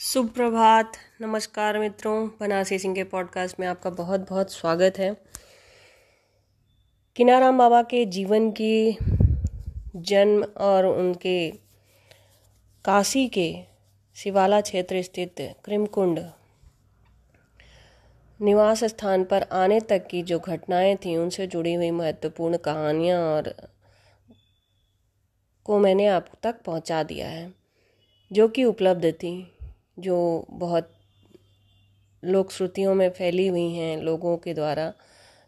सुप्रभात। नमस्कार मित्रों, बनारसी सिंह के पॉडकास्ट में आपका बहुत बहुत स्वागत है। किनाराम बाबा के जीवन की जन्म और उनके काशी के शिवाला क्षेत्र स्थित क्रिमकुंड निवास स्थान पर आने तक की जो घटनाएँ थी, उनसे जुड़ी हुई महत्वपूर्ण कहानियाँ और को मैंने आप तक पहुँचा दिया है, जो कि उपलब्ध थी। जो बहुत लोक श्रुतियों में फैली हुई हैं, लोगों के द्वारा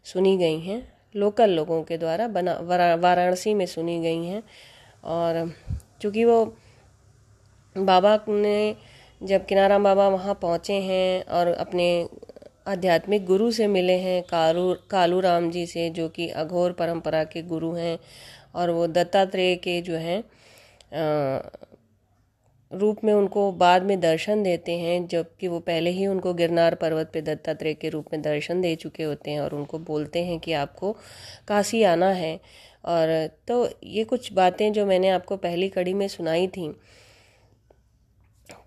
सुनी गई हैं, लोकल लोगों के द्वारा बना वाराणसी में सुनी गई हैं। और चूँकि वो बाबा ने, जब किनाराम बाबा वहाँ पहुँचे हैं और अपने आध्यात्मिक गुरु से मिले हैं, कालू कालू राम जी से, जो कि अघोर परंपरा के गुरु हैं, और वो दत्तात्रेय के जो हैं रूप में उनको बाद में दर्शन देते हैं, जबकि वो पहले ही उनको गिरनार पर्वत पे दत्तात्रेय के रूप में दर्शन दे चुके होते हैं और उनको बोलते हैं कि आपको काशी आना है। और तो ये कुछ बातें जो मैंने आपको पहली कड़ी में सुनाई थी।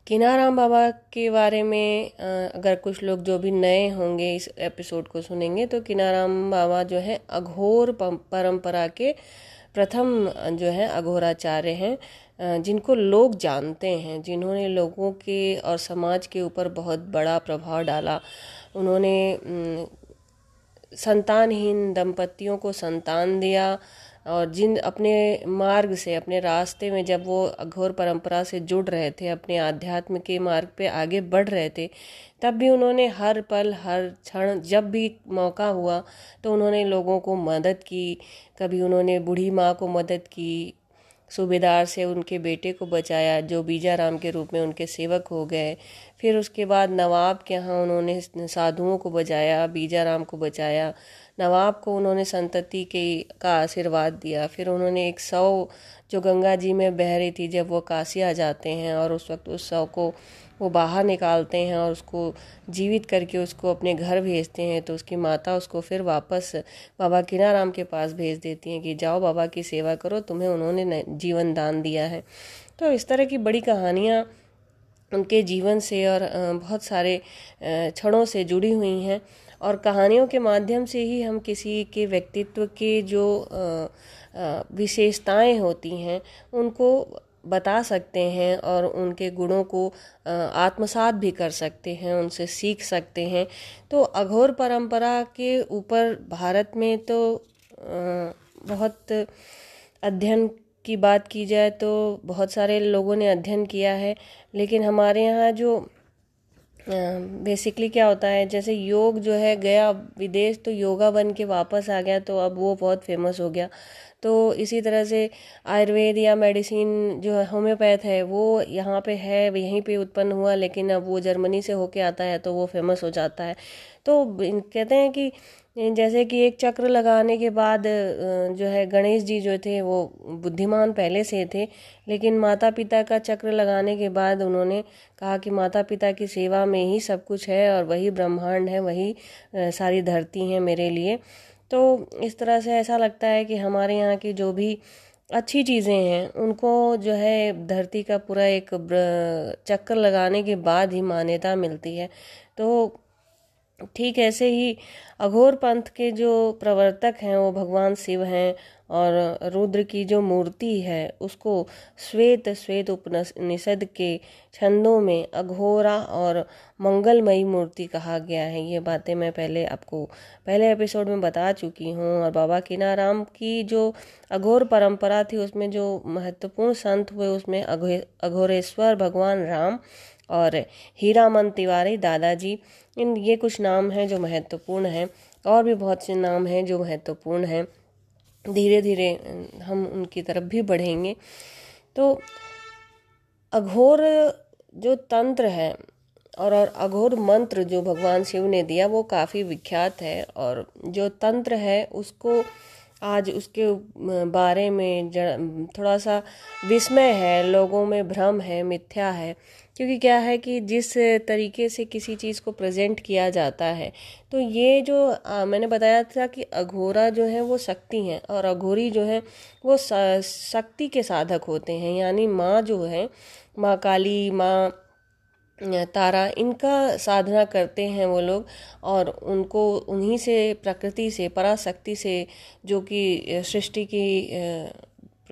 किनाराम बाबा के बारे में अगर कुछ लोग जो भी नए होंगे इस एपिसोड को सुनेंगे तो किनाराम बाबा जो है अघोर परंपरा के प्रथम जो है, अघोराचार्य हैं जिनको लोग जानते हैं, जिन्होंने लोगों के और समाज के ऊपर बहुत बड़ा प्रभाव डाला। उन्होंने संतानहीन दंपतियों को संतान दिया और जिन अपने मार्ग से, अपने रास्ते में जब वो अघोर परंपरा से जुड़ रहे थे, अपने आध्यात्म के मार्ग पे आगे बढ़ रहे थे, तब भी उन्होंने हर पल, हर क्षण जब भी मौका हुआ तो उन्होंने लोगों को मदद की। कभी उन्होंने बूढ़ी माँ को मदद की, सूबेदार से उनके बेटे को बचाया, जो बीजा राम के रूप में उनके सेवक हो गए। फिर उसके बाद नवाब के यहाँ उन्होंने साधुओं को बचाया बीजा राम को बचाया। नवाब को उन्होंने संतति के का आशीर्वाद दिया। फिर उन्होंने एक सौ जो गंगा जी में बह रही थी, जब वो काशी आ जाते हैं और उस वक्त उस सौ को वो बाहर निकालते हैं और उसको जीवित करके उसको अपने घर भेजते हैं तो उसकी माता उसको फिर वापस बाबा किनाराम के पास भेज देती हैं कि जाओ बाबा की सेवा करो, तुम्हें उन्होंने जीवन दान दिया है। तो इस तरह की बड़ी कहानियाँ उनके जीवन से और बहुत सारे क्षणों से जुड़ी हुई हैं। और कहानियों के माध्यम से ही हम किसी के व्यक्तित्व के जो विशेषताएँ होती हैं, उनको बता सकते हैं और उनके गुणों को आत्मसात भी कर सकते हैं, उनसे सीख सकते हैं। तो अघोर परंपरा के ऊपर भारत में तो बहुत अध्ययन की बात की जाए तो बहुत सारे लोगों ने अध्ययन किया है, लेकिन हमारे यहाँ जो बेसिकली क्या होता है, जैसे योग जो है गया विदेश तो योगा बन के वापस आ गया तो अब वो बहुत फ़ेमस हो गया। तो इसी तरह से आयुर्वेद या मेडिसिन जो है होम्योपैथ है, वो यहाँ पे है, यहीं पे उत्पन्न हुआ, लेकिन अब वो जर्मनी से होके आता है तो वो फ़ेमस हो जाता है। तो कहते हैं कि जैसे कि एक चक्र लगाने के बाद जो है गणेश जी जो थे वो बुद्धिमान पहले से थे, लेकिन माता पिता का चक्र लगाने के बाद उन्होंने कहा कि माता पिता की सेवा में ही सब कुछ है और वही ब्रह्मांड है, वही सारी धरती है मेरे लिए। तो इस तरह से ऐसा लगता है कि हमारे यहाँ की जो भी अच्छी चीज़ें हैं, उनको जो है धरती का पूरा एक चक्कर लगाने के बाद ही मान्यता मिलती है। तो ठीक ऐसे ही अघोर पंथ के जो प्रवर्तक हैं, वो भगवान शिव हैं और रुद्र की जो मूर्ति है, उसको श्वेत श्वेत उपनिषद के छंदों में अघोरा और मंगलमयी मूर्ति कहा गया है। ये बातें मैं पहले आपको, पहले एपिसोड में बता चुकी हूँ और बाबा किनाराम की जो अघोर परंपरा थी, उसमें जो महत्वपूर्ण संत हुए, उसमें अघोरेश्वर भगवान राम और हीरामन तिवारी दादाजी, इन ये कुछ नाम हैं जो महत्वपूर्ण हैं, और भी बहुत से नाम हैं जो महत्वपूर्ण हैं। धीरे धीरे हम उनकी तरफ़ भी बढ़ेंगे। तो अघोर जो तंत्र है, और और अघोर मंत्र जो भगवान शिव ने दिया, वो काफ़ी विख्यात है, और जो तंत्र है, उसको आज उसके बारे में थोड़ा सा विस्मय है, लोगों में भ्रम है, मिथ्या है क्योंकि क्या है कि जिस तरीके से किसी चीज़ को प्रेजेंट किया जाता है तो ये जो आ, मैंने बताया था कि अघोरा जो है वो शक्ति हैं और अघोरी जो है वो शक्ति के साधक होते हैं यानी माँ जो है माँ काली माँ तारा इनका साधना करते हैं वो लोग और उनको उन्हीं से प्रकृति से पराशक्ति से जो कि सृष्टि की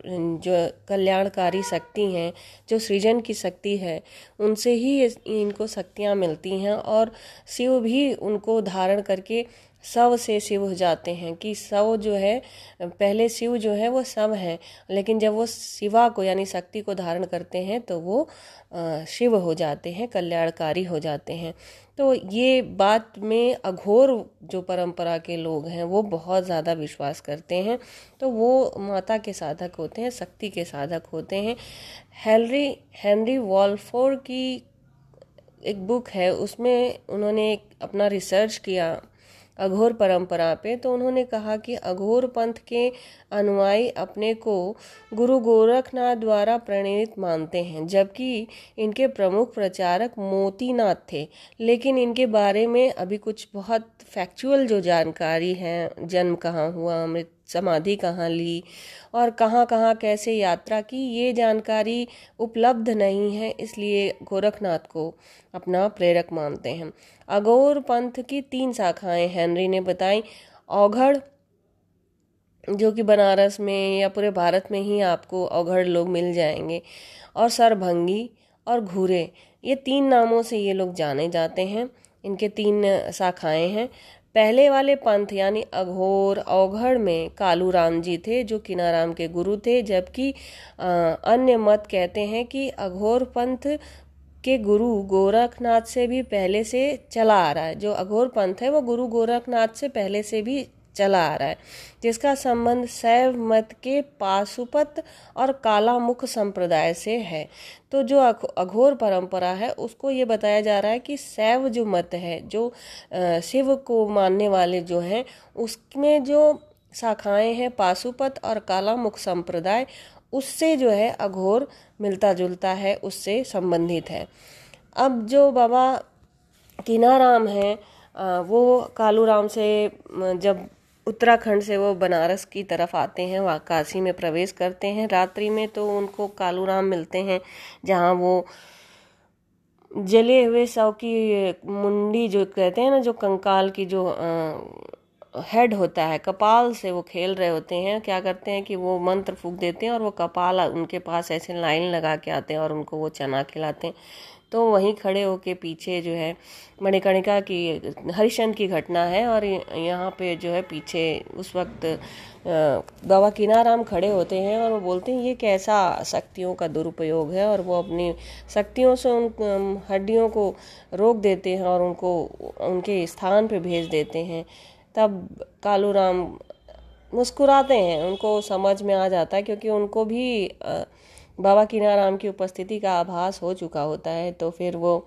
जो कल्याणकारी शक्ति हैं, जो सृजन की शक्ति है, उनसे ही इनको शक्तियाँ मिलती हैं और शिव भी उनको धारण करके शव से शिव हो जाते हैं कि शव जो है, पहले शिव जो है वो शव है, लेकिन जब वो शिवा को यानी शक्ति को धारण करते हैं तो वो शिव हो जाते हैं, कल्याणकारी हो जाते हैं। तो ये बात में अघोर जो परंपरा के लोग हैं, वो बहुत ज़्यादा विश्वास करते हैं। तो वो माता के साधक होते हैं, शक्ति के साधक होते हैं। हेनरी हेनरी वॉल्फोर की एक बुक है, उसमें उन्होंने एक अपना रिसर्च किया अघोर परंपरा पे तो उन्होंने कहा कि अघोर पंथ के अनुयायी अपने को गुरु गोरखनाथ द्वारा प्रणीत मानते हैं, जबकि इनके प्रमुख प्रचारक मोतीनाथ थे। लेकिन इनके बारे में अभी कुछ बहुत फैक्चुअल जो जानकारी है, जन्म कहाँ हुआ मृत समाधि कहाँ ली और कहाँ कहाँ कैसे यात्रा की, ये जानकारी उपलब्ध नहीं है, इसलिए गोरखनाथ को अपना प्रेरक मानते हैं। अगोर पंथ की तीन शाखाएँ हेनरी ने बताई। औघड़, जो कि बनारस में या पूरे भारत में ही आपको औघड़ लोग मिल जाएँगे, और सरभंगी और घूरे, ये तीन नामों से ये लोग जाने जाते हैं। इनके तीन शाखाएँ हैं। पहले वाले पंथ यानी अघोर, अवघड़ में कालू राम जी थे, जो किनाराम के गुरु थे, जबकि अन्य मत कहते हैं कि अघोर पंथ के गुरु गोरखनाथ से भी पहले से चला आ रहा है। जो अघोर पंथ है, वो गुरु गोरखनाथ से पहले से भी चला आ रहा है, जिसका संबंध शैव मत के पाशुपत और काला मुख संप्रदाय से है। तो जो अघोर परंपरा है, उसको ये बताया जा रहा है कि शैव जो मत है, जो शिव को मानने वाले जो हैं, उसमें जो शाखाएँ हैं, पाशुपत और काला मुख संप्रदाय, उससे जो है अघोर मिलता जुलता है, उससे संबंधित है। अब जो बाबा किनाराम हैं वो कालू राम से जब उत्तराखंड से वो बनारस की तरफ़ आते हैं, वहाँ काशी में प्रवेश करते हैं। रात्रि में तो उनको कालू राम मिलते हैं, जहाँ वो जले हुए शव की मुंडी जो कहते हैं ना, जो कंकाल की जो हेड होता है, कपाल से वो खेल रहे होते हैं। क्या करते हैं कि वो मंत्र फूक देते हैं और वो कपाल उनके पास ऐसे लाइन लगा के आते हैं और उनको वो चना खिलाते हैं। तो वहीं खड़े होके पीछे जो है, मणिकर्णिका की हरिशन की घटना है और यहाँ पे जो है पीछे उस वक्त बाबा किनाराम खड़े होते हैं और वो बोलते हैं, ये कैसा शक्तियों का दुरुपयोग है? और वो अपनी शक्तियों से उन हड्डियों को रोक देते हैं और उनको, उनके स्थान पे भेज देते हैं। तब कालू राम मुस्कुराते हैं, उनको समझ में आ जाता है क्योंकि उनको भी बाबा किनाराम की उपस्थिति का आभास हो चुका होता है तो फिर वो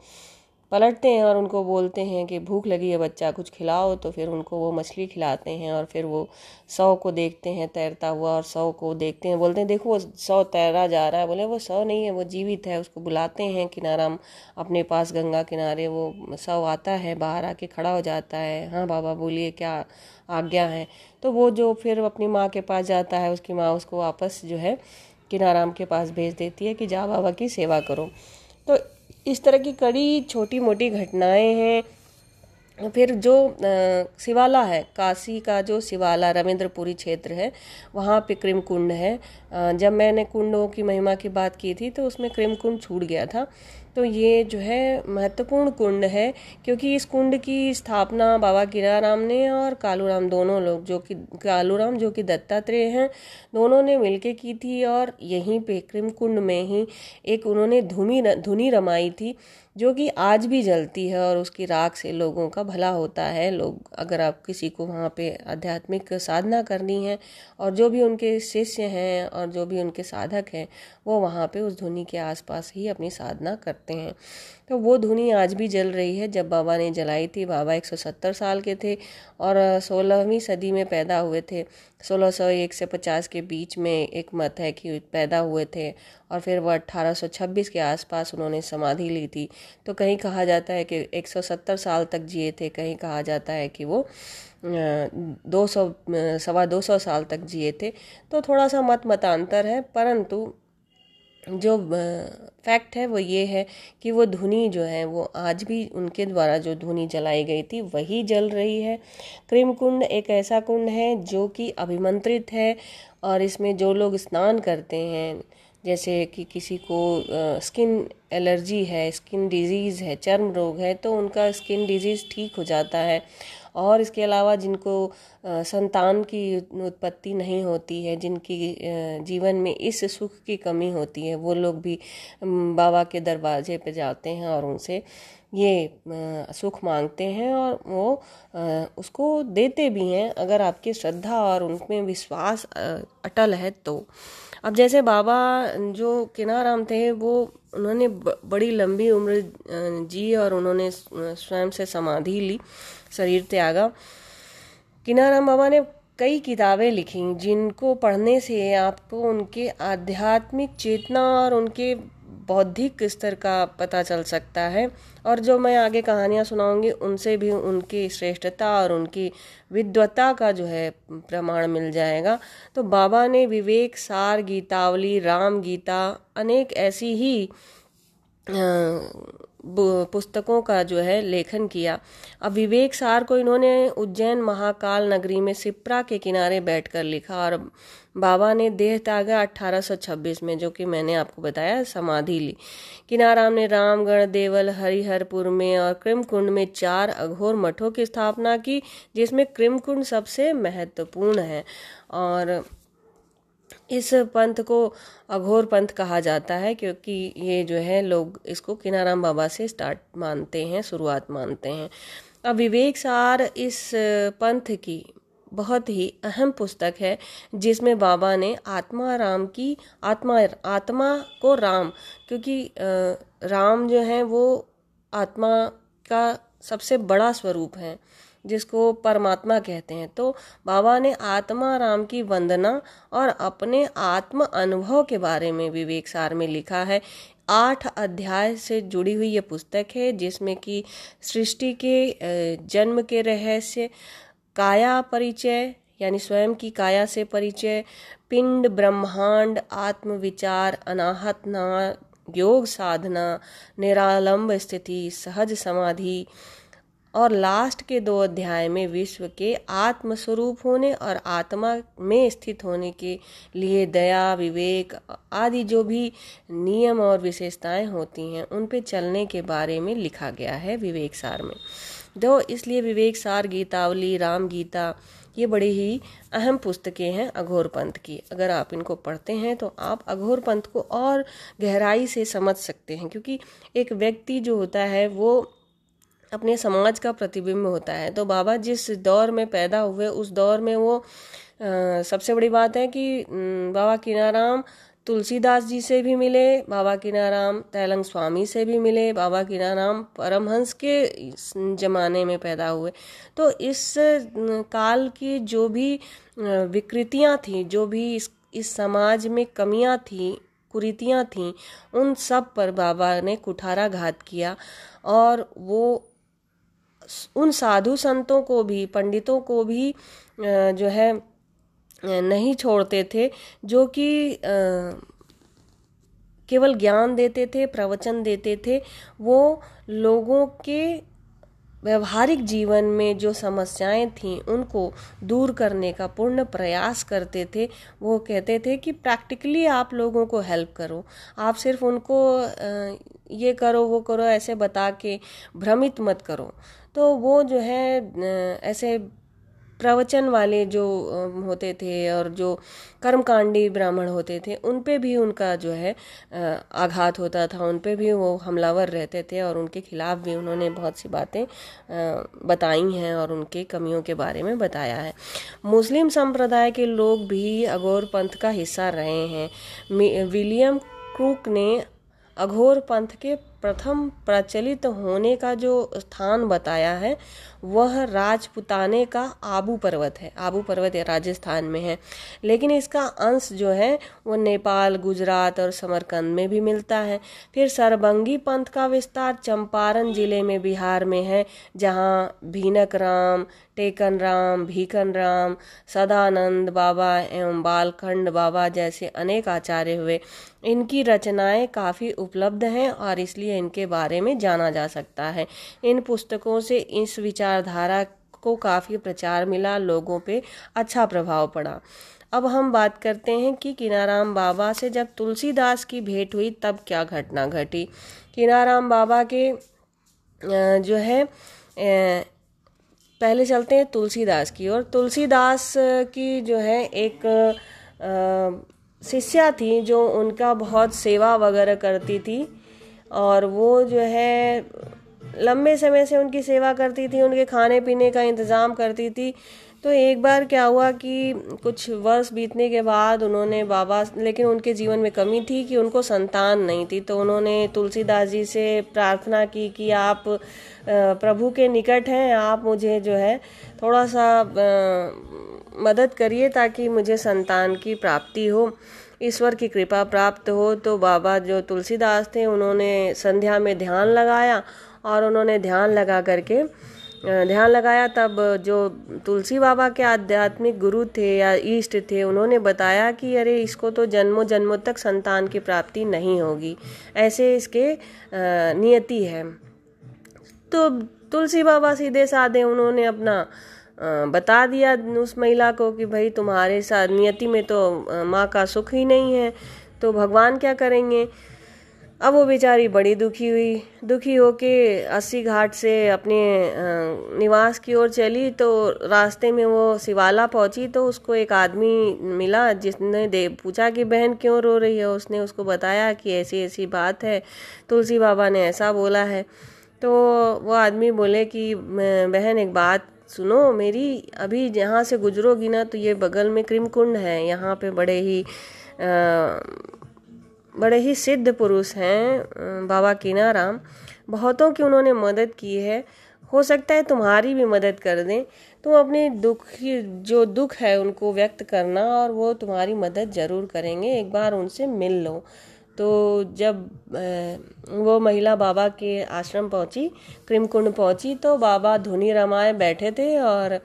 पलटते हैं और उनको बोलते हैं कि भूख लगी है बच्चा, कुछ खिलाओ। तो फिर उनको वो मछली खिलाते हैं और फिर वो सौ को देखते हैं, तैरता हुआ और सौ को देखते हैं। बोलते हैं, देखो, वो सौ तैरा जा रहा है। बोले, वो सौ नहीं है, वो जीवित है। उसको बुलाते हैं, किनाराम अपने पास गंगा किनारे, वो सौ आता है, बाहर आके खड़ा हो जाता है। हाँ बाबा, बोलिए, क्या आज्ञा है? तो वो जो फिर अपनी माँ के पास जाता है, उसकी माँ उसको वापस जो है किनाराम के पास भेज देती है कि जा बाबा की सेवा करो। तो इस तरह की कड़ी छोटी मोटी घटनाएँ हैं। फिर जो शिवाला है, काशी का जो शिवाला रविंद्रपुरी क्षेत्र है, वहाँ पे क्रिम कुंड है। जब मैंने कुंडों की महिमा की बात की थी तो उसमें क्रिम कुंड छूट गया था। तो ये जो है महत्वपूर्ण कुंड है, क्योंकि इस कुंड की स्थापना बाबा किराराम ने और कालूराम दोनों लोग, जो कि, कालूराम जो कि दत्तात्रेय हैं, दोनों ने मिलके की थी और यहीं पे क्रिम कुंड में ही एक उन्होंने धुनी धुनी रमाई थी, जो कि आज भी जलती है और उसकी राख से लोगों का भला होता है। लोग, अगर आप किसी को वहाँ पे आध्यात्मिक साधना करनी है और जो भी उनके शिष्य हैं और जो भी उनके साधक हैं, वो वहाँ पे उस धुनी के आसपास ही अपनी साधना करते हैं। तो वो धुनी आज भी जल रही है, जब बाबा ने जलाई थी। बाबा 170 साल के थे और सोलहवीं सदी में पैदा हुए थे। 1601 से 50 के बीच में एक मत है कि पैदा हुए थे और फिर वो 1826 के आसपास उन्होंने समाधि ली थी। तो कहीं कहा जाता है कि 170 साल तक जिए थे, कहीं कहा जाता है कि वो दो सौ सवा दो सौ साल तक जिए थे। तो थोड़ा सा मत मतांतर है, परंतु जो फैक्ट है वो ये है कि वो धुनी जो है, वो आज भी उनके द्वारा जो धुनी जलाई गई थी, वही जल रही है। क्रीम कुंड एक ऐसा कुंड है जो कि अभिमंत्रित है और इसमें जो लोग स्नान करते हैं, जैसे कि किसी को स्किन एलर्जी है स्किन डिज़ीज़ है, चर्म रोग है तो उनका स्किन डिज़ीज़ ठीक हो जाता है। और इसके अलावा जिनको संतान की उत्पत्ति नहीं होती है, जिनकी जीवन में इस सुख की कमी होती है, वो लोग भी बाबा के दरवाजे पे जाते हैं और उनसे ये सुख मांगते हैं और वो उसको देते भी हैं। अगर आपकी श्रद्धा और उनमें विश्वास अटल है तो। अब जैसे बाबा, जो किनाराम थे, वो, उन्होंने बड़ी लंबी उम्र जी और उन्होंने स्वयं से समाधि ली। शरीर त्यागा। किनाराम बाबा ने कई किताबें लिखी, जिनको पढ़ने से आपको उनके आध्यात्मिक चेतना और उनके बौद्धिक स्तर का पता चल सकता है। और जो मैं आगे कहानियाँ सुनाऊँगी, उनसे भी उनकी श्रेष्ठता और उनकी विद्वता का जो है प्रमाण मिल जाएगा। तो बाबा ने विवेक, सार, गीतावली, राम गीता, अनेक ऐसी ही पुस्तकों का जो है लेखन किया। अब विवेक सार को इन्होंने उज्जैन महाकाल नगरी में सिप्रा के किनारे बैठकर लिखा और बाबा ने देह त्यागा 1826 में, जो कि मैंने आपको बताया, समाधि ली। किनाराम ने रामगढ़, देवल, हरिहरपुर में और क्रिमकुंड में चार अघोर मठों की स्थापना की, जिसमें क्रिमकुंड सबसे महत्वपूर्ण है। और इस पंथ को अघोर पंथ कहा जाता है, क्योंकि ये जो है, लोग इसको किनाराम बाबा से स्टार्ट मानते हैं, शुरुआत मानते हैं। अब विवेक सार इस पंथ की बहुत ही अहम पुस्तक है, जिसमें बाबा ने आत्मा राम की, आत्मा आत्मा को राम, क्योंकि राम जो है, वो आत्मा का सबसे बड़ा स्वरूप है। जिसको परमात्मा कहते हैं। तो बाबा ने आत्मा राम की वंदना और अपने आत्म अनुभव के बारे में विवेक सार में लिखा है। आठ अध्याय से जुड़ी हुई ये पुस्तक है, जिसमें कि सृष्टि के जन्म के रहस्य, काया परिचय, यानी स्वयं की काया से परिचय, पिंड, ब्रह्मांड, आत्मविचार, अनाहत ना, योग साधना, निरालंब स्थिति, सहज समाधि और लास्ट के दो अध्याय में विश्व के आत्म स्वरूप होने और आत्मा में स्थित होने के लिए दया, विवेक आदि जो भी नियम और विशेषताएँ होती हैं, उन पे चलने के बारे में लिखा गया है विवेक सार में। दो इसलिए विवेक सार गीतावली, राम गीता, ये बड़ी ही अहम पुस्तकें हैं अघोर पंथ की। अगर आप इनको पढ़ते हैं तो आप अघोर पंथ को और गहराई से समझ सकते हैं, क्योंकि एक व्यक्ति जो होता है, वो अपने समाज का प्रतिबिंब होता है। तो बाबा जिस दौर में पैदा हुए उस दौर में वो आ, सबसे बड़ी बात है कि बाबा किनाराम तुलसीदास जी से भी मिले बाबा किनाराम तैलंग स्वामी से भी मिले बाबा किनाराम परमहंस के जमाने में पैदा हुए। तो इस काल की जो भी विकृतियाँ थी जो भी इस इस समाज में कमियाँ थी कुरीतियाँ थी उन सब पर बाबा ने कुठारा घात किया और वो उन साधु संतों को भी, पंडितों को भी जो है नहीं छोड़ते थे, जो कि केवल ज्ञान देते थे, प्रवचन देते थे, वो लोगों के व्यवहारिक जीवन में जो समस्याएँ थीं, उनको दूर करने का पूर्ण प्रयास करते थे, वो कहते थे कि प्रैक्टिकली आप लोगों को हेल्प करो, आप सिर्फ़ उनको ये करो, वो करो, ऐसे बता के भ्रमित मत करो। तो वो जो है ऐसे प्रवचन वाले जो होते थे और जो कर्मकांडी ब्राह्मण होते थे, उन पे भी उनका जो है आघात होता था। उन पे भी वो हमलावर रहते थे और उनके खिलाफ भी उन्होंने बहुत सी बातें बताई हैं और उनके कमियों के बारे में बताया है। मुस्लिम संप्रदाय के लोग भी अगोर पंथ का हिस्सा रहे हैं। विलियम क्रूक ने अघोर पंथ के प्रथम प्रचलित होने का जो स्थान बताया है, वह राजपुताने का आबू पर्वत है। आबू पर्वत राजस्थान में है। लेकिन इसका अंश जो है, वो नेपाल, गुजरात और समरकंद में भी मिलता है। फिर सरबंगी पंथ का विस्तार चंपारण ज़िले में बिहार में है, जहाँ भीनक राम टेकन राम भीकन राम सदानंद बाबा एवं बालखंड बाबा जैसे अनेक आचार्य हुए। इनकी रचनाएँ काफ़ी उपलब्ध हैं और इसलिए इनके बारे में जाना जा सकता है। इन पुस्तकों से इस विचारधारा को काफ़ी प्रचार मिला, लोगों पे अच्छा प्रभाव पड़ा। अब हम बात करते हैं कि किनाराम बाबा से जब तुलसीदास की भेंट हुई, तब क्या घटना घटी? किनाराम बाबा के जो है पहले चलते हैं तुलसीदास की और तुलसीदास की जो है एक शिष्या थी जो उनका बहुत सेवा वगैरह करती थी। और वो जो है, लंबे समय से उनकी सेवा करती थी, उनके खाने पीने का इंतज़ाम करती थी। तो एक बार क्या हुआ कि कुछ वर्ष बीतने के बाद उन्होंने बाबा, लेकिन उनके जीवन में कमी थी कि उनको संतान नहीं थी। तो उन्होंने तुलसीदास जी से प्रार्थना की कि आप प्रभु के निकट हैं, आप मुझे जो है थोड़ा सा मदद करिए ताकि मुझे संतान की प्राप्ति हो। ईश्वर की कृपा प्राप्त हो तो बाबा जो तुलसीदास थे, उन्होंने संध्या में ध्यान लगाया और उन्होंने ध्यान लगा करके ध्यान लगाया। तब जो तुलसी बाबा के आध्यात्मिक गुरु थे या ईष्ट थे, उन्होंने बताया कि, अरे, इसको तो जन्मों जन्मों तक संतान की प्राप्ति नहीं होगी। ऐसे इसके नियति है। तो तुलसी बाबा सीधे साधे उन्होंने अपना बता दिया उस महिला को कि भाई तुम्हारे साथ नियति में तो माँ का सुख ही नहीं है तो भगवान क्या करेंगे? अब वो बेचारी बड़ी दुखी हुई। दुखी होके अस्सी घाट से अपने निवास की ओर चली तो रास्ते में वो शिवाला पहुँची तो उसको एक आदमी मिला जिसने दे, पूछा कि बहन क्यों रो रही है? उसने उसको बताया कि ऐसी ऐसी बात है। तुलसी बाबा ने ऐसा बोला है। तो वो आदमी बोले कि बहन, एक बात सुनो मेरी अभी जहाँ से गुजरोगी ना तो ये बगल में क्रिमकुंड है यहाँ पे बड़े ही आ, बड़े ही सिद्ध पुरुष हैं बाबा कीनाराम। बहुतों की उन्होंने मदद की है। हो सकता है तुम्हारी भी मदद कर दें। तुम अपने दुख जो दुख है उनको व्यक्त करना और वो तुम्हारी मदद ज़रूर करेंगे। एक बार उनसे मिल लो। तो जब वो महिला बाबा के आश्रम पहुँची, क्रिमकुंड पहुँची तो बाबा धुनी रमाए बैठे थे और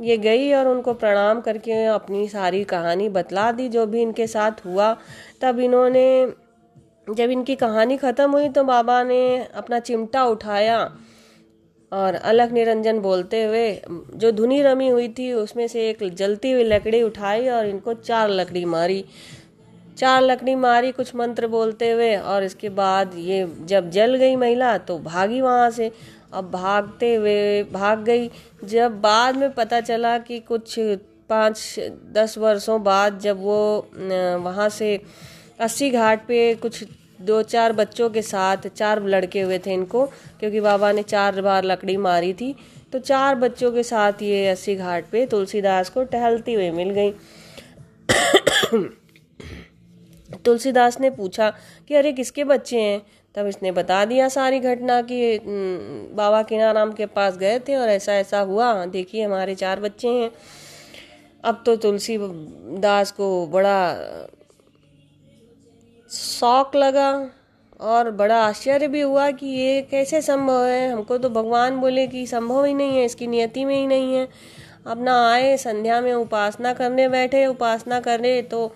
ये गई और उनको प्रणाम करके अपनी सारी कहानी बतला दी, जो भी इनके साथ हुआ। तब इन्होंने, जब इनकी कहानी ख़त्म हुई तो बाबा ने अपना चिमटा उठाया और अलग निरंजन बोलते हुए, जो धुनी रमी हुई थी, उसमें से एक जलती हुई लकड़ी उठाई और इनको चार लकड़ी मारी। चार लकड़ी मारी कुछ मंत्र बोलते हुए, और इसके बाद ये जब जल गई महिला तो भागी वहाँ से। अब भागते हुए भाग गई। जब बाद में पता चला कि कुछ पाँच, दस वर्षों बाद जब वो वहाँ से अस्सी घाट पे कुछ दो चार बच्चों के साथ, चार लड़के हुए थे इनको, क्योंकि बाबा ने चार बार लकड़ी मारी थी तो चार बच्चों के साथ ये अस्सी घाट पे तुलसीदास को टहलती हुई मिल गई। तुलसीदास ने पूछा कि अरे किसके बच्चे हैं? तब इसने बता दिया सारी घटना कि बाबा किनाराम के पास गए थे और ऐसा ऐसा हुआ। देखिए, हमारे चार बच्चे हैं। अब तो तुलसी दास को बड़ा, शौक लगा और बड़ा आश्चर्य भी हुआ कि ये कैसे संभव है? हमको तो भगवान बोले कि संभव ही नहीं है, इसकी नियति में ही नहीं है। अपना आए, संध्या में उपासना करने बैठे, उपासना करे तो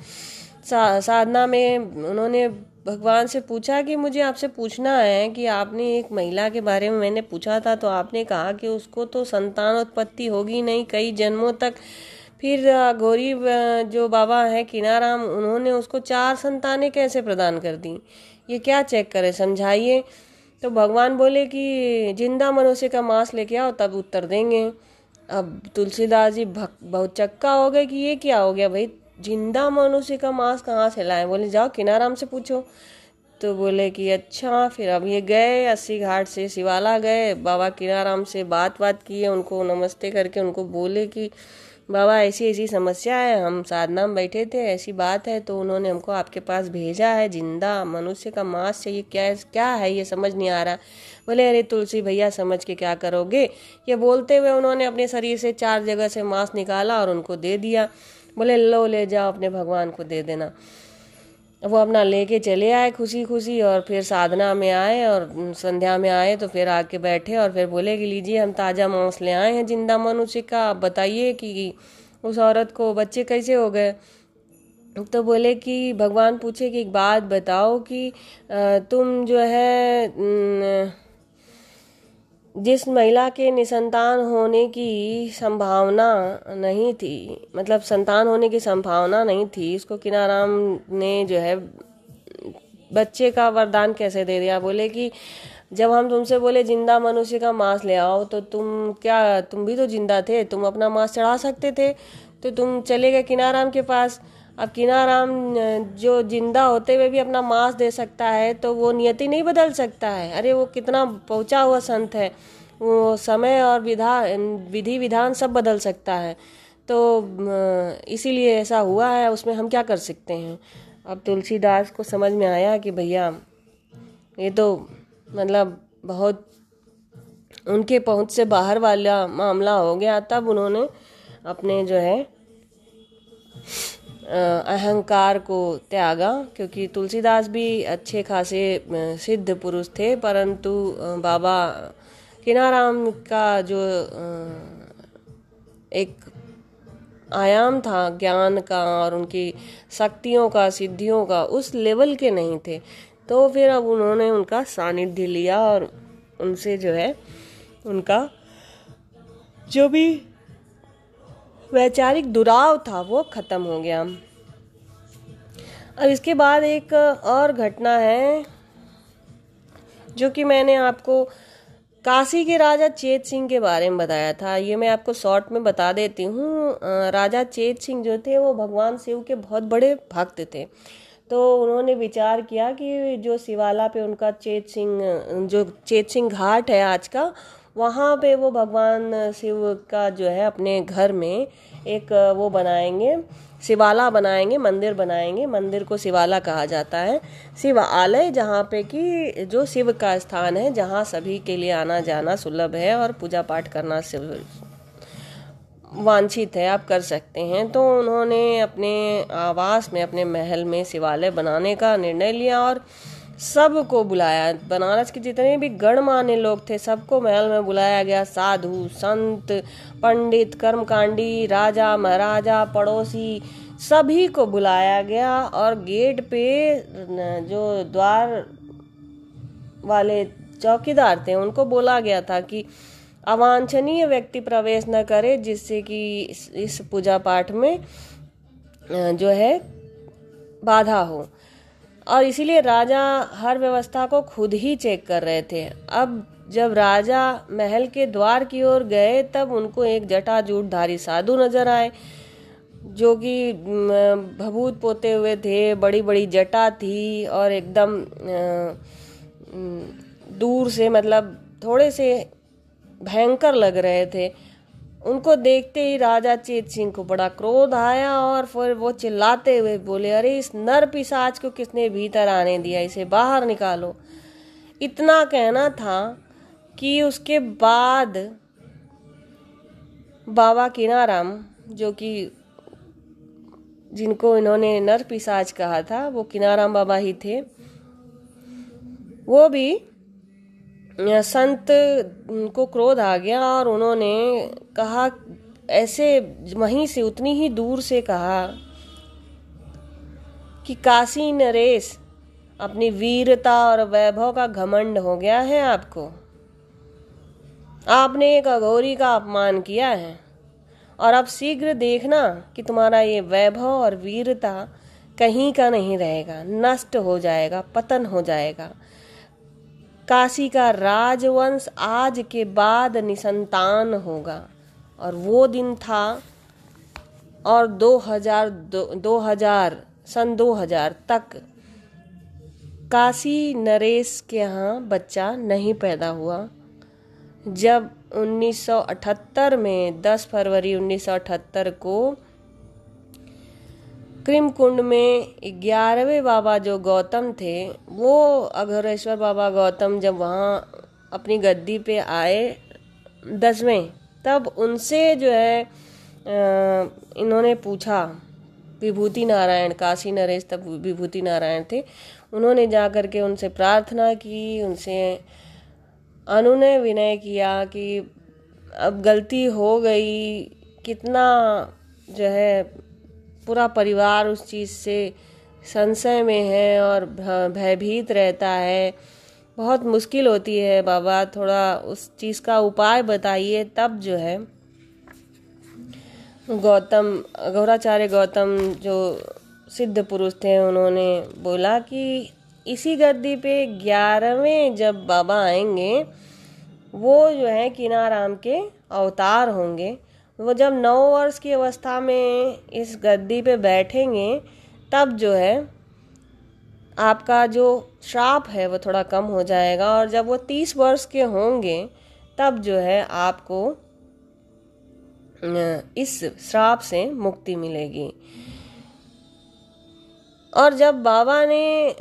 सा, साधना में उन्होंने भगवान से पूछा कि मुझे आपसे पूछना है कि आपने एक महिला के बारे में मैंने पूछा था तो आपने कहा कि उसको तो संतान उत्पत्ति होगी नहीं कई जन्मों तक। फिर गौरी जो बाबा हैं किनाराम उन्होंने उसको चार संतानें कैसे प्रदान कर दी? ये क्या चेक करें समझाइए। तो भगवान बोले कि ज़िंदा मनुष्य का मांस लेके आओ तब उत्तर देंगे। अब तुलसीदास जी बहुत चक्का हो गए कि ये क्या हो गया? भाई ज़िंदा मनुष्य का मांस कहाँ से लाए? बोले, जाओ किनाराम से पूछो। तो बोले कि अच्छा फिर अब ये गए, अस्सी घाट से शिवाला गए। बाबा किनाराम से बात बात किए, उनको नमस्ते करके उनको बोले कि, बाबा, ऐसी ऐसी समस्या है, हम साधना में बैठे थे, ऐसी बात है तो उन्होंने हमको आपके पास भेजा है। ज़िंदा मनुष्य का मांस चाहिए, क्या क्या है ये समझ नहीं आ रहा। बोले, अरे तुलसी भैया, समझ के क्या करोगे? ये बोलते हुए उन्होंने अपने शरीर से चार जगह से मांस निकाला और उनको दे दिया। बोले, लो, ले जाओ, अपने भगवान को दे देना। वो अपना लेके चले आए खुशी खुशी और फिर साधना में आए और संध्या में आए तो फिर आके बैठे और फिर बोले कि, लीजिए, हम ताज़ा मांस ले आए हैं, ज़िंदा मनुष्य का। आप बताइए कि उस औरत को बच्चे कैसे हो गए? तो बोले कि, भगवान पूछे कि एक बात बताओ कि तुम जो है जिस महिला के निसंतान होने की संभावना नहीं थी मतलब संतान होने की संभावना नहीं थी इसको किनाराम ने जो है, बच्चे का वरदान कैसे दे दिया? बोले कि जब हम तुमसे बोले, ज़िंदा मनुष्य का मांस ले आओ तो तुम क्या, तुम भी तो ज़िंदा थे, तुम अपना मांस चढ़ा सकते थे? तो तुम चले गए किनाराम के पास। अब किनाराम जो ज़िंदा होते हुए भी अपना मांस दे सकता है तो वो नियति नहीं बदल सकता है। अरे, वो कितना पहुँचा हुआ संत है। वो समय और विधा, विधि विधान सब बदल सकता है। तो इसीलिए ऐसा हुआ है, उसमें हम क्या कर सकते हैं? अब तुलसीदास को समझ में आया कि भैया, ये तो मतलब बहुत उनके पहुँच से बाहर वाला मामला हो गया, तब उन्होंने अपने जो है अहंकार को त्यागा, क्योंकि तुलसीदास भी अच्छे खासे सिद्ध पुरुष थे, परंतु बाबा किनाराम का जो एक आयाम था, ज्ञान का और उनकी शक्तियों का, सिद्धियों का, उस लेवल के नहीं थे। तो फिर अब उन्होंने उनका सानिध्य लिया और उनसे जो है, उनका जो भी वैचारिक दुराव था, वो खत्म हो गया। अब इसके बाद एक और घटना है, जो कि मैंने आपको काशी के राजा चेत सिंह के बारे में बताया था। ये मैं आपको शॉर्ट में बता देती हूँ। राजा चेत सिंह जो थे, वो भगवान शिव के बहुत बड़े भक्त थे। तो उन्होंने विचार किया कि जो शिवाला पे उनका चेत सिंह, जो चेत सिंह घाट है आज का वहाँ पे वो भगवान शिव का जो है अपने घर में एक वो बनाएँगे, शिवाला बनाएँगे, मंदिर बनाएँगे। मंदिर को शिवाला कहा जाता है। शिव आलय जहाँ पे कि जो शिव का स्थान है, जहाँ सभी के लिए आना जाना सुलभ है और पूजा पाठ करना शिव वांछित है, आप कर सकते हैं। तो उन्होंने अपने आवास में, अपने महल में शिवालय बनाने का निर्णय लिया और सबको बुलाया। बनारस के जितने भी गणमान्य लोग थे, सबको महल में बुलाया गया। साधु, संत, पंडित, कर्मकांडी, राजा, महाराजा, पड़ोसी, सभी को बुलाया गया और गेट पे जो द्वार वाले चौकीदार थे, उनको बोला गया था कि अवांछनीय व्यक्ति प्रवेश न करे, जिससे कि इस पूजा पाठ में जो है, बाधा हो। और इसीलिए राजा हर व्यवस्था को खुद ही चेक कर रहे थे। अब जब राजा महल के द्वार की ओर गए, तब उनको एक जटाजूटधारी साधु नज़र आए, जो कि भभूत पोते हुए थे बड़ी बड़ी जटा थी और एकदम दूर से मतलब थोड़े से भयंकर लग रहे थे। उनको देखते ही राजा चेत सिंह को बड़ा क्रोध आया और फिर वो चिल्लाते हुए बोले, अरे, इस नर पिशाच को किसने भीतर आने दिया? इसे बाहर निकालो। इतना कहना था कि उसके बाद बाबा किनाराम, जो कि जिनको इन्होंने नर पिशाच कहा था, वो किनाराम बाबा ही थे, वो भी संत को क्रोध आ गया और उन्होंने कहा, ऐसे वहीं से, उतनी ही दूर से कहा कि काशी नरेश, अपनी वीरता और वैभव का घमंड हो गया है आपको। आपने एक अघोरी का अपमान किया है और अब शीघ्र देखना कि तुम्हारा ये वैभव और वीरता कहीं का नहीं रहेगा, नष्ट हो जाएगा, पतन हो जाएगा। काशी का राजवंश आज के बाद निसंतान होगा। और वो दिन था और 2000 दो, हज़ार सन 2000 तक काशी नरेश के यहाँ बच्चा नहीं पैदा हुआ। जब 1978 में 10 फरवरी 1978 को क्रिम कुंड में ग्यारहवें बाबा जो गौतम थे, वो अघोरेश्वर बाबा गौतम जब वहाँ अपनी गद्दी पे आए दसवें, तब उनसे जो है इन्होंने पूछा, विभूति नारायण, काशी नरेश तब विभूति नारायण थे। उन्होंने जा कर के उनसे प्रार्थना की, उनसे अनुनय विनय किया कि अब गलती हो गई, कितना जो है पूरा परिवार उस चीज़ से संशय में है और भयभीत रहता है। बहुत मुश्किल होती है बाबा, थोड़ा उस चीज़ का उपाय बताइए, तब जो है। गौतम, गौराचार्य गौतम जो सिद्ध पुरुष थे, उन्होंने बोला कि इसी गद्दी पे ग्यारहवें जब बाबा आएँगे, वो जो है किनाराम के अवतार होंगे। वो जब नौ वर्ष की अवस्था में इस गद्दी पे बैठेंगे, तब जो है, आपका जो श्राप है वो थोड़ा कम हो जाएगा और जब वो तीस वर्ष के होंगे, तब जो है आपको इस श्राप से मुक्ति मिलेगी। और जब बाबा ने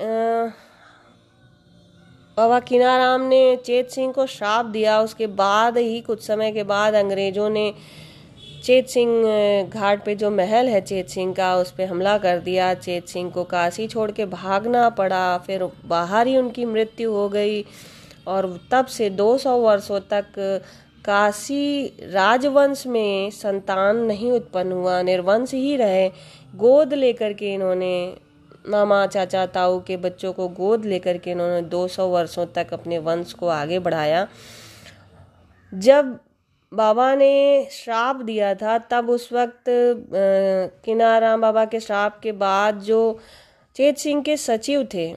बाबा किनाराम ने चेत सिंह को श्राप दिया, उसके बाद ही कुछ समय के बाद अंग्रेज़ों ने चेत सिंह घाट पे जो महल है चेत सिंह का, उस पर हमला कर दिया। चेत सिंह को काशी छोड़ के भागना पड़ा, फिर बाहर ही उनकी मृत्यु हो गई और तब से 200 वर्षों तक काशी राजवंश में संतान नहीं उत्पन्न हुआ, निर्वंश ही रहे। गोद लेकर के इन्होंने, मामा, चाचा, ताऊ के बच्चों को गोद लेकर के इन्होंने 200 वर्षों तक अपने वंश को आगे बढ़ाया। जब बाबा ने श्राप दिया था, तब उस वक्त किनाराम बाबा के श्राप के बाद जो चेत सिंह के सचिव थे,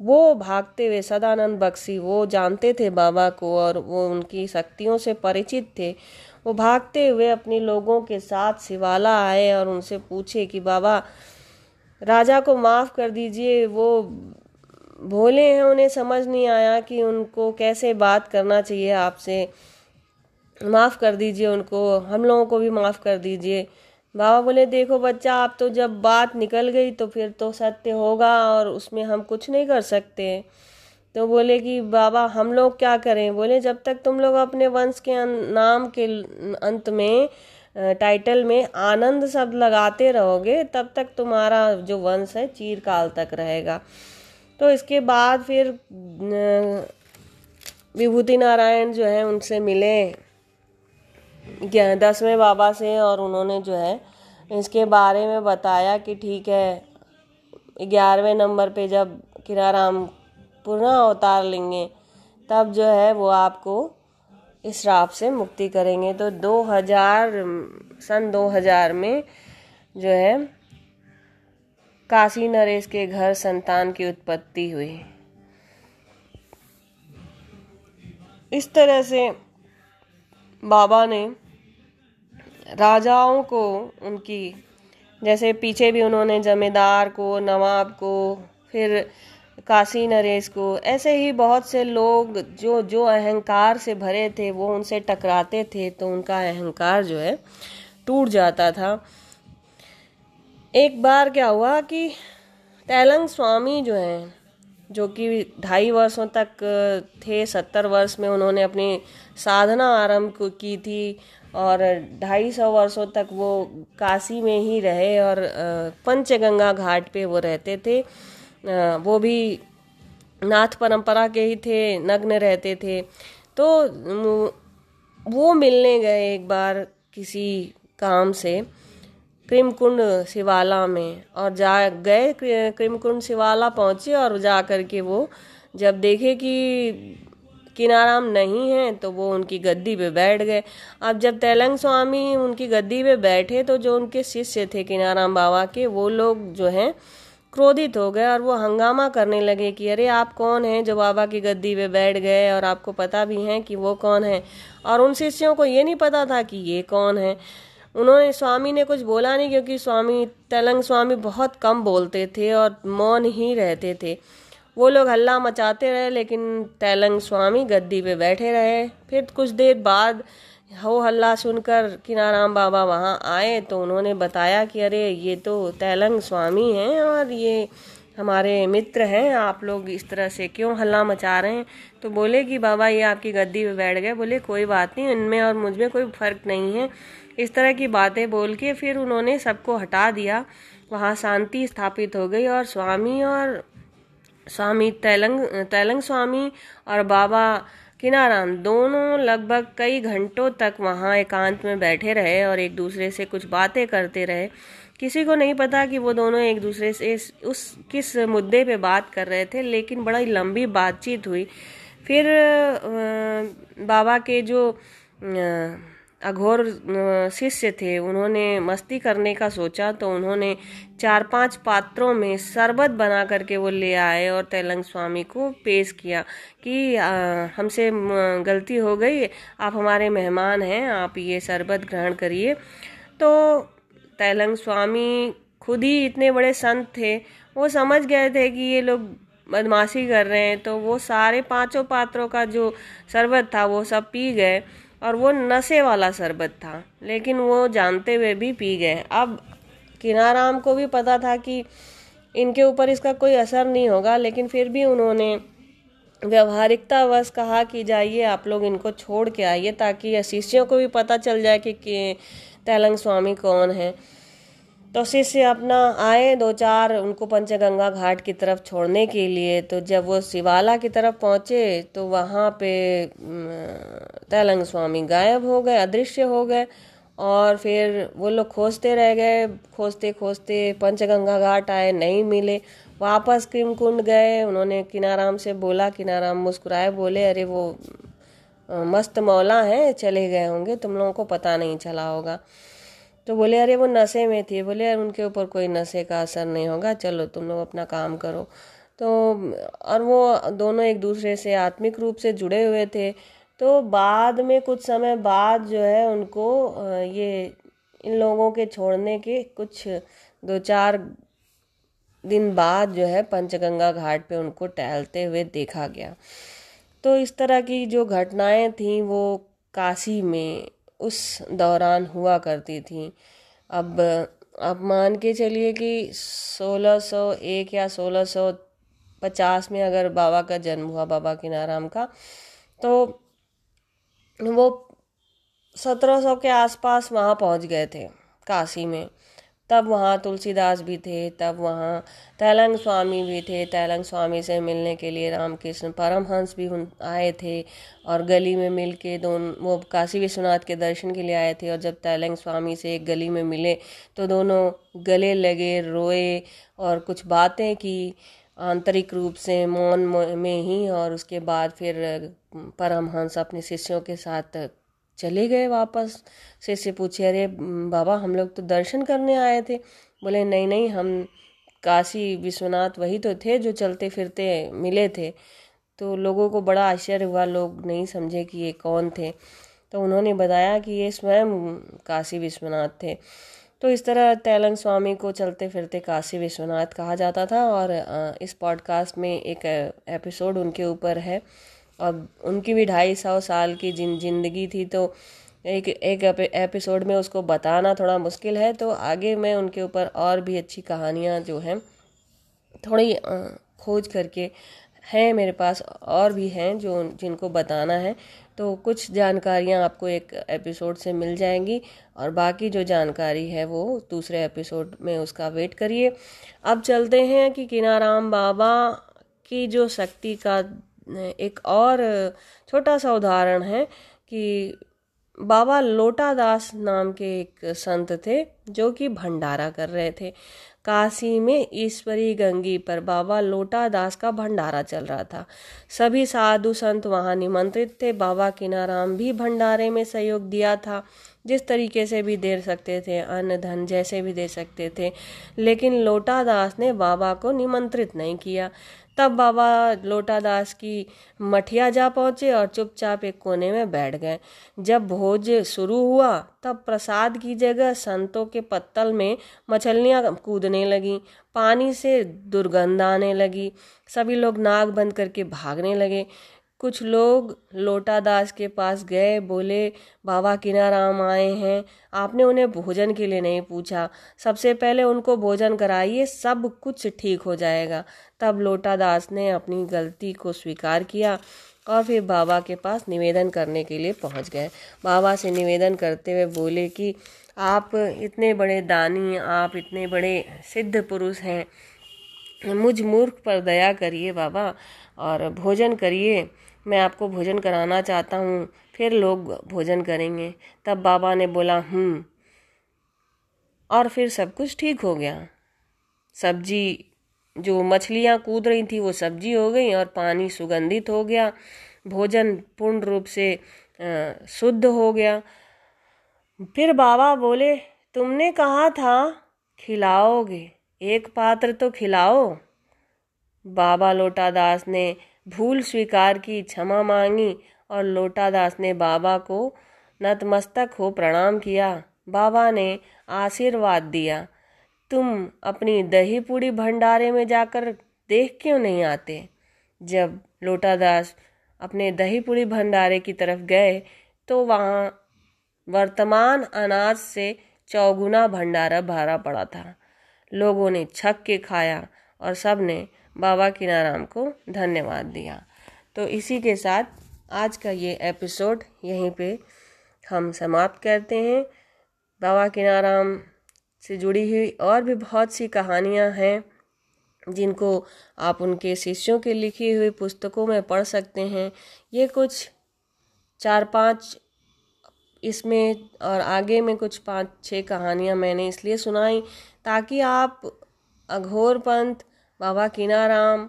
वो भागते हुए सदानंद बख्शी, वो जानते थे बाबा को और वो उनकी शक्तियों से परिचित थे, वो भागते हुए अपने लोगों के साथ शिवाला आए और उनसे पूछे कि, बाबा, राजा को माफ़ कर दीजिए, वो भोले हैं, उन्हें समझ नहीं आया कि उनको कैसे बात करना चाहिए आपसे। माफ़ कर दीजिए उनको, हम लोगों को भी माफ़ कर दीजिए। बाबा बोले, देखो बच्चा, आप तो जब बात निकल गई तो फिर तो सत्य होगा और उसमें हम कुछ नहीं कर सकते। तो बोले कि, बाबा, हम लोग क्या करें? बोले, जब तक तुम लोग अपने वंश के नाम के अंत में टाइटल में आनंद शब्द लगाते रहोगे, तब तक तुम्हारा जो वंश है चीरकाल तक रहेगा। तो इसके बाद फिर विभूति नारायण जो है उनसे मिले। दसवें बाबा से और उन्होंने जो है इसके बारे में बताया कि ठीक है, ग्यारहवें नंबर पे जब किराराम पुनः अवतार लेंगे, तब जो है वो आपको इस राप से मुक्ति करेंगे। तो 2000 सन 2000 में जो है काशी नरेश के घर संतान की उत्पत्ति हुई। इस तरह से बाबा ने राजाओं को उनकी, जैसे पीछे भी उन्होंने जमींदार को, नवाब को, फिर काशी नरेश को, ऐसे ही बहुत से लोग जो जो अहंकार से भरे थे, वो उनसे टकराते थे तो उनका अहंकार जो है, टूट जाता था। एक बार क्या हुआ कि तैलंग स्वामी जो हैं जो कि ढाई वर्षों तक थे, सत्तर वर्ष में उन्होंने अपनी साधना आरंभ की थी और ढाई सौ वर्षों तक वो काशी में ही रहे और पंचगंगा घाट पे वो रहते थे। वो भी नाथ परंपरा के ही थे, नग्न रहते थे। तो वो मिलने गए एक बार किसी काम से। क्रिमकुंड शिवाला में और जा गए क्रिमकुंड शिवाला पहुँचे और जा कर के वो जब देखे कि किनाराम नहीं है तो वो उनकी गद्दी पे बैठ गए। अब जब तेलंग स्वामी उनकी गद्दी पे बैठे तो जो उनके शिष्य थे किनाराम बाबा के, वो लोग जो हैं, क्रोधित हो गए और वो हंगामा करने लगे कि, अरे, आप कौन हैं जो बाबा की गद्दी पे बैठ गए? और आपको पता भी है कि वो कौन है। और उन शिष्यों को ये नहीं पता था कि ये कौन है। उन्होंने स्वामी ने कुछ बोला नहीं क्योंकि स्वामी, तेलंग स्वामी बहुत कम बोलते थे और मौन ही रहते थे। वो लोग हल्ला मचाते रहे, लेकिन तैलंग स्वामी गद्दी पे बैठे रहे। फिर कुछ देर बाद हो हल्ला सुनकर किनाराम बाबा वहाँ आए तो उन्होंने बताया कि अरे, ये तो तेलंग स्वामी हैं और ये हमारे मित्र हैं, आप लोग इस तरह से क्यों हल्ला मचा रहे हैं? तो बोले कि बाबा, ये आपकी गद्दी पे बैठ गए। बोले, कोई बात नहीं, इनमें और मुझमें कोई फ़र्क नहीं है। इस तरह की बातें बोल के फिर उन्होंने सबको हटा दिया। वहाँ शांति स्थापित हो गई और स्वामी और स्वामी तैलंग तैलंग स्वामी और बाबा किनाराम दोनों लगभग कई घंटों तक वहाँ एकांत में बैठे रहे और एक दूसरे से कुछ बातें करते रहे। किसी को नहीं पता कि वो दोनों एक दूसरे से उस, किस मुद्दे पे बात कर रहे थे, लेकिन बड़ा लंबी बातचीत हुई। फिर बाबा के जो अघोर शिष्य थे। उन्होंने मस्ती करने का सोचा तो उन्होंने चार पाँच पात्रों में शरबत बना करके वो ले आए और तेलंग स्वामी को पेश किया कि हमसे गलती हो गई, आप हमारे मेहमान हैं, आप ये शरबत ग्रहण करिए। तो तैलंग स्वामी खुद ही इतने बड़े संत थे। वो समझ गए थे कि ये लोग बदमाशी कर रहे हैं तो वो सारे पाँचों पात्रों का जो शरबत था वो सब पी गए। और वो नशे वाला शरबत था लेकिन वो जानते हुए भी पी गए। अब किनाराम को भी पता था कि इनके ऊपर इसका कोई असर नहीं होगा लेकिन फिर भी उन्होंने व्यवहारिकतावश कहा कि जाइए आप लोग इनको छोड़ के आइए ताकि शिष्यों को भी पता चल जाए कि, कि तैलंग स्वामी कौन है। तो शिष्य अपना आए दो चार उनको पंचगंगा घाट की तरफ़ छोड़ने के लिए। तो जब वो शिवाला की तरफ़ पहुँचे तो वहाँ पे तैलंग स्वामी गायब हो गए, अदृश्य हो गए और फिर वो लोग खोजते रह गए। खोजते खोजते पंचगंगा घाट आए, नहीं मिले। वापस क्रीम कुंड गए। उन्होंने किनाराम से बोला, किनाराम मुस्कुराए, बोले, अरे वो मस्त मौला हैं, चले गए होंगे, तुम लोगों को पता नहीं चला होगा। तो बोले, अरे, वो नशे में थी। बोले, यार, उनके ऊपर कोई नशे का असर नहीं होगा। चलो, तुम लोग अपना काम करो। तो और वो दोनों एक दूसरे से आत्मिक रूप से जुड़े हुए थे। तो बाद में कुछ समय बाद जो है, उनको ये, इन लोगों के छोड़ने के कुछ दो चार दिन बाद जो है, पंचगंगा घाट पे उनको टहलते हुए देखा गया। तो इस तरह की जो घटनाएँ थीं, वो काशी में उस दौरान हुआ करती थी। अब अब मान के चलिए कि 1601 या 1650 में अगर बाबा का जन्म हुआ, बाबा किनाराम का तो वो 1700 के आसपास वहाँ पहुँच गए थे, काशी में। तब वहाँ तुलसीदास भी थे, तब वहाँ तैलंग स्वामी भी थे। तैलंग स्वामी से मिलने के लिए रामकृष्ण परमहंस भी आए थे और गली में मिल के दोनों, वो काशी विश्वनाथ के दर्शन के लिए आए थे और जब तैलंग स्वामी से एक गली में मिले तो दोनों गले लगे, रोए और कुछ बातें की आंतरिक रूप से मौन में ही और उसके बाद फिर परमहंस अपने शिष्यों के साथ चले गए वापस। से से पूछे, अरे, बाबा, हम लोग तो दर्शन करने आए थे। बोले, नहीं नहीं, हम काशी विश्वनाथ वही तो थे जो चलते फिरते मिले थे। तो लोगों को बड़ा आश्चर्य हुआ, लोग नहीं समझे कि ये कौन थे। तो उन्होंने बताया कि ये स्वयं काशी विश्वनाथ थे। तो इस तरह तैलंग स्वामी को चलते फिरते काशी विश्वनाथ कहा जाता था और इस पॉडकास्ट में एक एपिसोड उनके ऊपर है। अब उनकी भी ढाई सौ साल की जिन, ज़िंदगी थी तो एक एक एपिसोड में उसको बताना थोड़ा मुश्किल है तो आगे मैं उनके ऊपर और भी अच्छी कहानियाँ जो हैं, थोड़ी खोज करके हैं मेरे पास और भी हैं जो जिनको बताना है तो कुछ जानकारियाँ आपको एक एपिसोड से मिल जाएँगी, और बाकी जो जानकारी है वो दूसरे एपिसोड में उसका वेट करिए। अब चलते हैं कि किनाराम बाबा की जो शक्ति का एक और छोटा सा उदाहरण है कि बाबा लोटा दास नाम के एक संत थे जो कि भंडारा कर रहे थे। काशी में ईश्वरी गंगी पर बाबा लोटा दास का भंडारा चल रहा था। सभी साधु संत वहाँ निमंत्रित थे। बाबा किनाराम भी भंडारे में सहयोग दिया था। जिस तरीके से भी दे सकते थे, अन्न, धन जैसे भी दे सकते थे, लेकिन लोटा दास ने बाबा को निमंत्रित नहीं किया। तब बाबा लोटादास की मठिया जा पहुँचे और चुपचाप एक कोने में बैठ गए। जब भोज शुरू हुआ, तब प्रसाद की जगह संतों के पत्तल में मछलियाँ कूदने लगी, पानी से दुर्गंध आने लगी, सभी लोग नाक बंद करके भागने लगे। कुछ लोग लोटादास के पास गए, बोले, बाबा किनाराम आए हैं। आपने उन्हें भोजन के लिए नहीं पूछा। सबसे पहले उनको भोजन कराइए, सब कुछ ठीक हो जाएगा। तब लोटादास ने अपनी गलती को स्वीकार किया और फिर बाबा के पास निवेदन करने के लिए पहुँच गए। बाबा से निवेदन करते हुए बोले कि, आप इतने बड़े दानी, आप इतने बड़े सिद्ध पुरुष हैं। मुझ मूर्ख पर दया करिए बाबा और भोजन करिए। मैं आपको भोजन कराना चाहता हूँ, फिर लोग भोजन करेंगे। तब बाबा ने बोला हम्म। और फिर सब कुछ ठीक हो गया। सब्ज़ी जो मछलियाँ कूद रही थी वो सब्ज़ी हो गई और पानी सुगंधित हो गया, भोजन पूर्ण रूप से शुद्ध हो गया। फिर बाबा बोले, तुमने कहा था खिलाओगे, एक पात्र तो खिलाओ। बाबा लोटादास ने भूल स्वीकार की, क्षमा मांगी और लोटादास ने बाबा को नतमस्तक हो प्रणाम किया। बाबा ने आशीर्वाद दिया। तुम अपनी दही पूड़ी भंडारे में जाकर देख क्यों नहीं आते? जब लोटादास अपने दही पूड़ी भंडारे की तरफ़ गए तो वहाँ वर्तमान अनाज से चौगुना भंडारा भरा पड़ा था। लोगों ने छक के खाया और सबने बाबा किनाराम को धन्यवाद दिया। तो इसी के साथ आज का ये एपिसोड यहीं पे हम समाप्त करते हैं। बाबा किनाराम से जुड़ी हुई और भी बहुत सी कहानियाँ हैं, जिनको आप उनके शिष्यों के लिखी हुई पुस्तकों में पढ़ सकते हैं। ये कुछ चार पाँच इसमें और आगे में कुछ पाँच छः कहानियाँ मैंने इसलिए सुनाई, ताकि आप अघोर पंथ, बाबा किनाराम,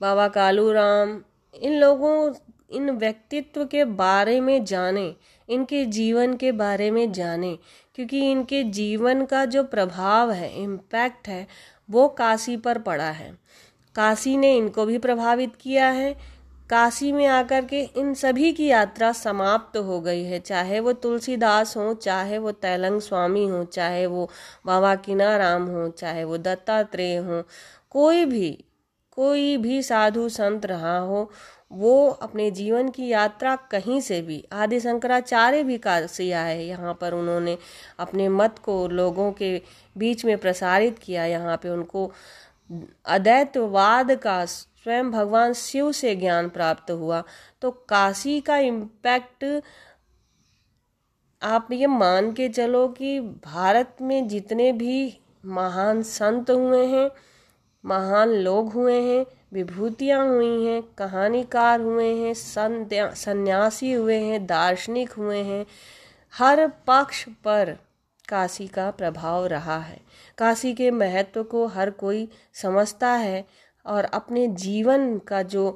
बाबा कालू राम इन लोगों, इन व्यक्तित्व के बारे में जाने, इनके जीवन के बारे में जाने। क्योंकि इनके जीवन का जो प्रभाव है इम्पैक्ट है, वो काशी पर पड़ा है। काशी ने इनको भी प्रभावित किया है। काशी में आकर के इन सभी की यात्रा समाप्त तो हो गई है। चाहे वो तुलसीदास हो, चाहे वो तैलंग स्वामी हो, चाहे वो बाबा किनाराम हो, चाहे वो दत्तात्रेय हो, कोई भी कोई भी साधु संत रहा हो वो अपने जीवन की यात्रा कहीं से भी, आदि शंकराचार्य भी काशी है, यहाँ पर उन्होंने अपने मत को लोगों के बीच में प्रसारित किया, यहाँ पे उनको अद्वैतवाद का स्वयं भगवान शिव से ज्ञान प्राप्त हुआ। तो काशी का इम्पैक्ट आप ये मान के चलो कि भारत में जितने भी महान संत हुए हैं, महान लोग हुए हैं विभूतियाँ हुई हैं, कहानीकार हुए हैं सन्यासी हुए हैं, दार्शनिक हुए हैं। हर पक्ष पर काशी का प्रभाव रहा है। काशी के महत्व को हर कोई समझता है और अपने जीवन का जो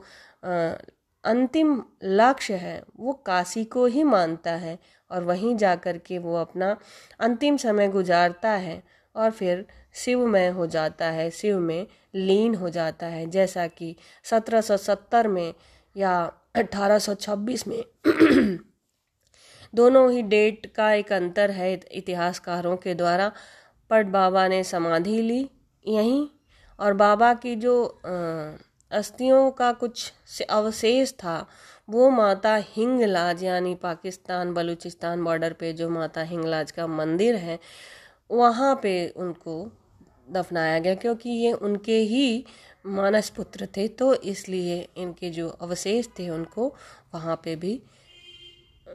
अंतिम लक्ष्य है, वो काशी को ही मानता है और वहीं जा कर के वो अपना अंतिम समय गुजारता है और फिर शिवमय हो जाता है। शिव में लीन हो जाता है, जैसा कि 1770 में या 1826 में। दोनों ही डेट का एक अंतर है इतिहासकारों के द्वारा। पट बाबा ने समाधि ली यहीं और बाबा की जो अस्थियों का कुछ अवशेष था, वो माता हिंगलाज यानी पाकिस्तान बलूचिस्तान बॉर्डर पे जो माता हिंगलाज का मंदिर है, वहाँ पे उनको दफनाया गया क्योंकि ये उनके ही मानस पुत्र थे तो इसलिए इनके जो अवशेष थे उनको वहाँ पे भी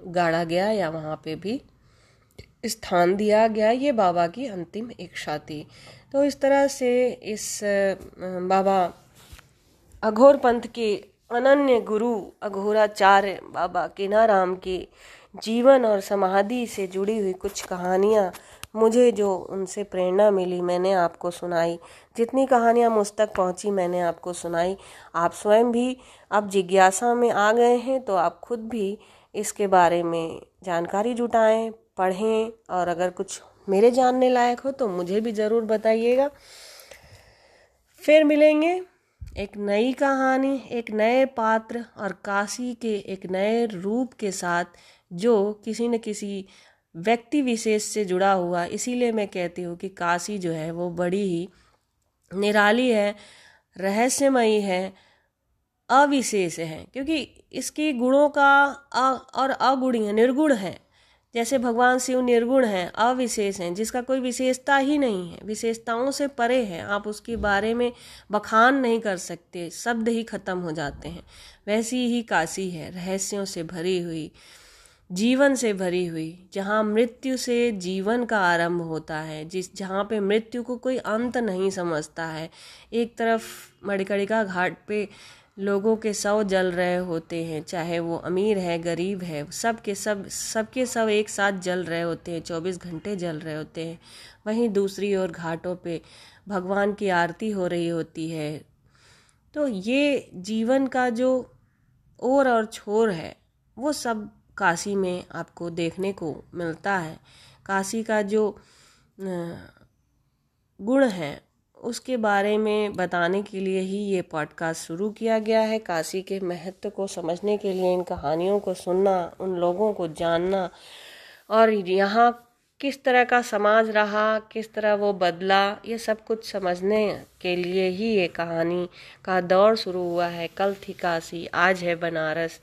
गाड़ा गया या वहाँ पे भी स्थान दिया गया। ये बाबा की अंतिम इच्छा थी। तो इस तरह से इस बाबा अघोर पंथ के अनन्य गुरु अघोराचार्य बाबा केनाराम के जीवन और समाधि से जुड़ी हुई कुछ कहानियाँ मुझे जो उनसे प्रेरणा मिली, मैंने आपको सुनाई। जितनी कहानियाँ मुझ तक पहुँची, मैंने आपको सुनाई। आप स्वयं भी अब जिज्ञासा में आ गए हैं तो आप खुद भी इसके बारे में जानकारी जुटाएँ, पढ़ें, और अगर कुछ मेरे जानने लायक हो तो मुझे भी ज़रूर बताइएगा। फिर मिलेंगे एक नई कहानी, एक नए पात्र और काशी के एक नए रूप के साथ, जो किसी न किसी व्यक्ति विशेष से जुड़ा हुआ, इसीलिए मैं कहती हूँ कि काशी जो है वो बड़ी ही निराली है, रहस्यमयी है, अविशेष है, क्योंकि इसकी गुणों का अ और अगुणी है निर्गुण है। जैसे भगवान शिव निर्गुण हैं, अविशेष हैं, जिसका कोई विशेषता ही नहीं है, विशेषताओं से परे है, आप उसके बारे में बखान नहीं कर सकते, शब्द ही खत्म हो जाते हैं। वैसी ही काशी है, रहस्यों से भरी हुई जीवन से भरी हुई, जहाँ मृत्यु से जीवन का आरंभ होता है, जिस, जहाँ पे मृत्यु को कोई अंत नहीं समझता है। एक तरफ़ मणिकर्णिका घाट पे लोगों के सौ जल रहे होते हैं, चाहे वो अमीर है, गरीब है सब के सब, सबके सब एक साथ जल रहे होते हैं, चौबीस घंटे जल रहे होते हैं। वहीं दूसरी ओर घाटों पे भगवान की आरती हो रही होती है। तो ये जीवन का जो ओर और छोर है, वो सब काशी में आपको देखने को मिलता है। काशी का जो गुण है, उसके बारे में बताने के लिए ही ये पॉडकास्ट शुरू किया गया है। काशी के महत्व को समझने के लिए, इन कहानियों को सुनना, उन लोगों को जानना, और यहाँ किस तरह का समाज रहा, किस तरह वो बदला, ये सब कुछ समझने के लिए ही ये कहानी का दौर शुरू हुआ है। कल थी काशी, आज है बनारस।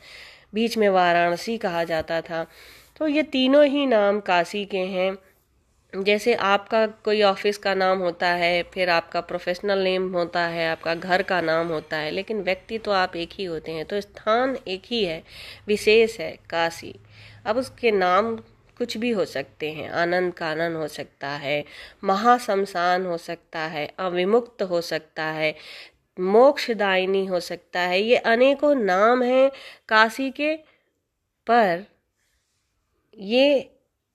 बीच में वाराणसी कहा जाता था। तो ये तीनों ही नाम काशी के हैं। जैसे आपका कोई ऑफ़िस का नाम होता है, फिर आपका प्रोफेशनल नेम होता है, आपका घर का नाम होता है, लेकिन व्यक्ति तो आप एक ही होते हैं। तो स्थान एक ही है, विशेष है काशी। अब उसके नाम कुछ भी हो सकते हैं। आनंद कानन हो सकता है, महाशमशान हो सकता है, अविमुक्त हो सकता है। मोक्षदायिनी हो सकता है। ये अनेकों नाम हैं काशी के, पर ये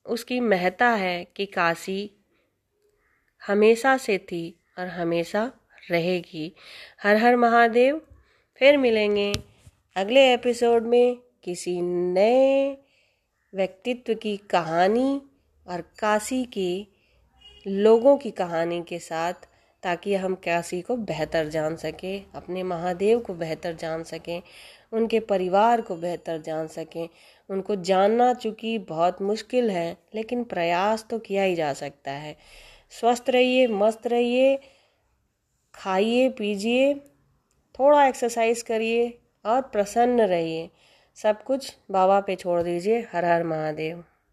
उसकी महता है कि काशी हमेशा से थी और हमेशा रहेगी। हर हर महादेव, फिर मिलेंगे अगले एपिसोड में किसी नए व्यक्तित्व की कहानी और काशी के लोगों की कहानी के साथ। ताकि हम काशी को बेहतर जान सकें, अपने महादेव को बेहतर जान सकें, उनके परिवार को बेहतर जान सकें। उनको जानना चूँकि बहुत मुश्किल है, लेकिन प्रयास तो किया ही जा सकता है। स्वस्थ रहिए, मस्त रहिए, खाइए, पीजिए, थोड़ा एक्सरसाइज करिए और प्रसन्न रहिए। सब कुछ बाबा पे छोड़ दीजिए, हर हर महादेव।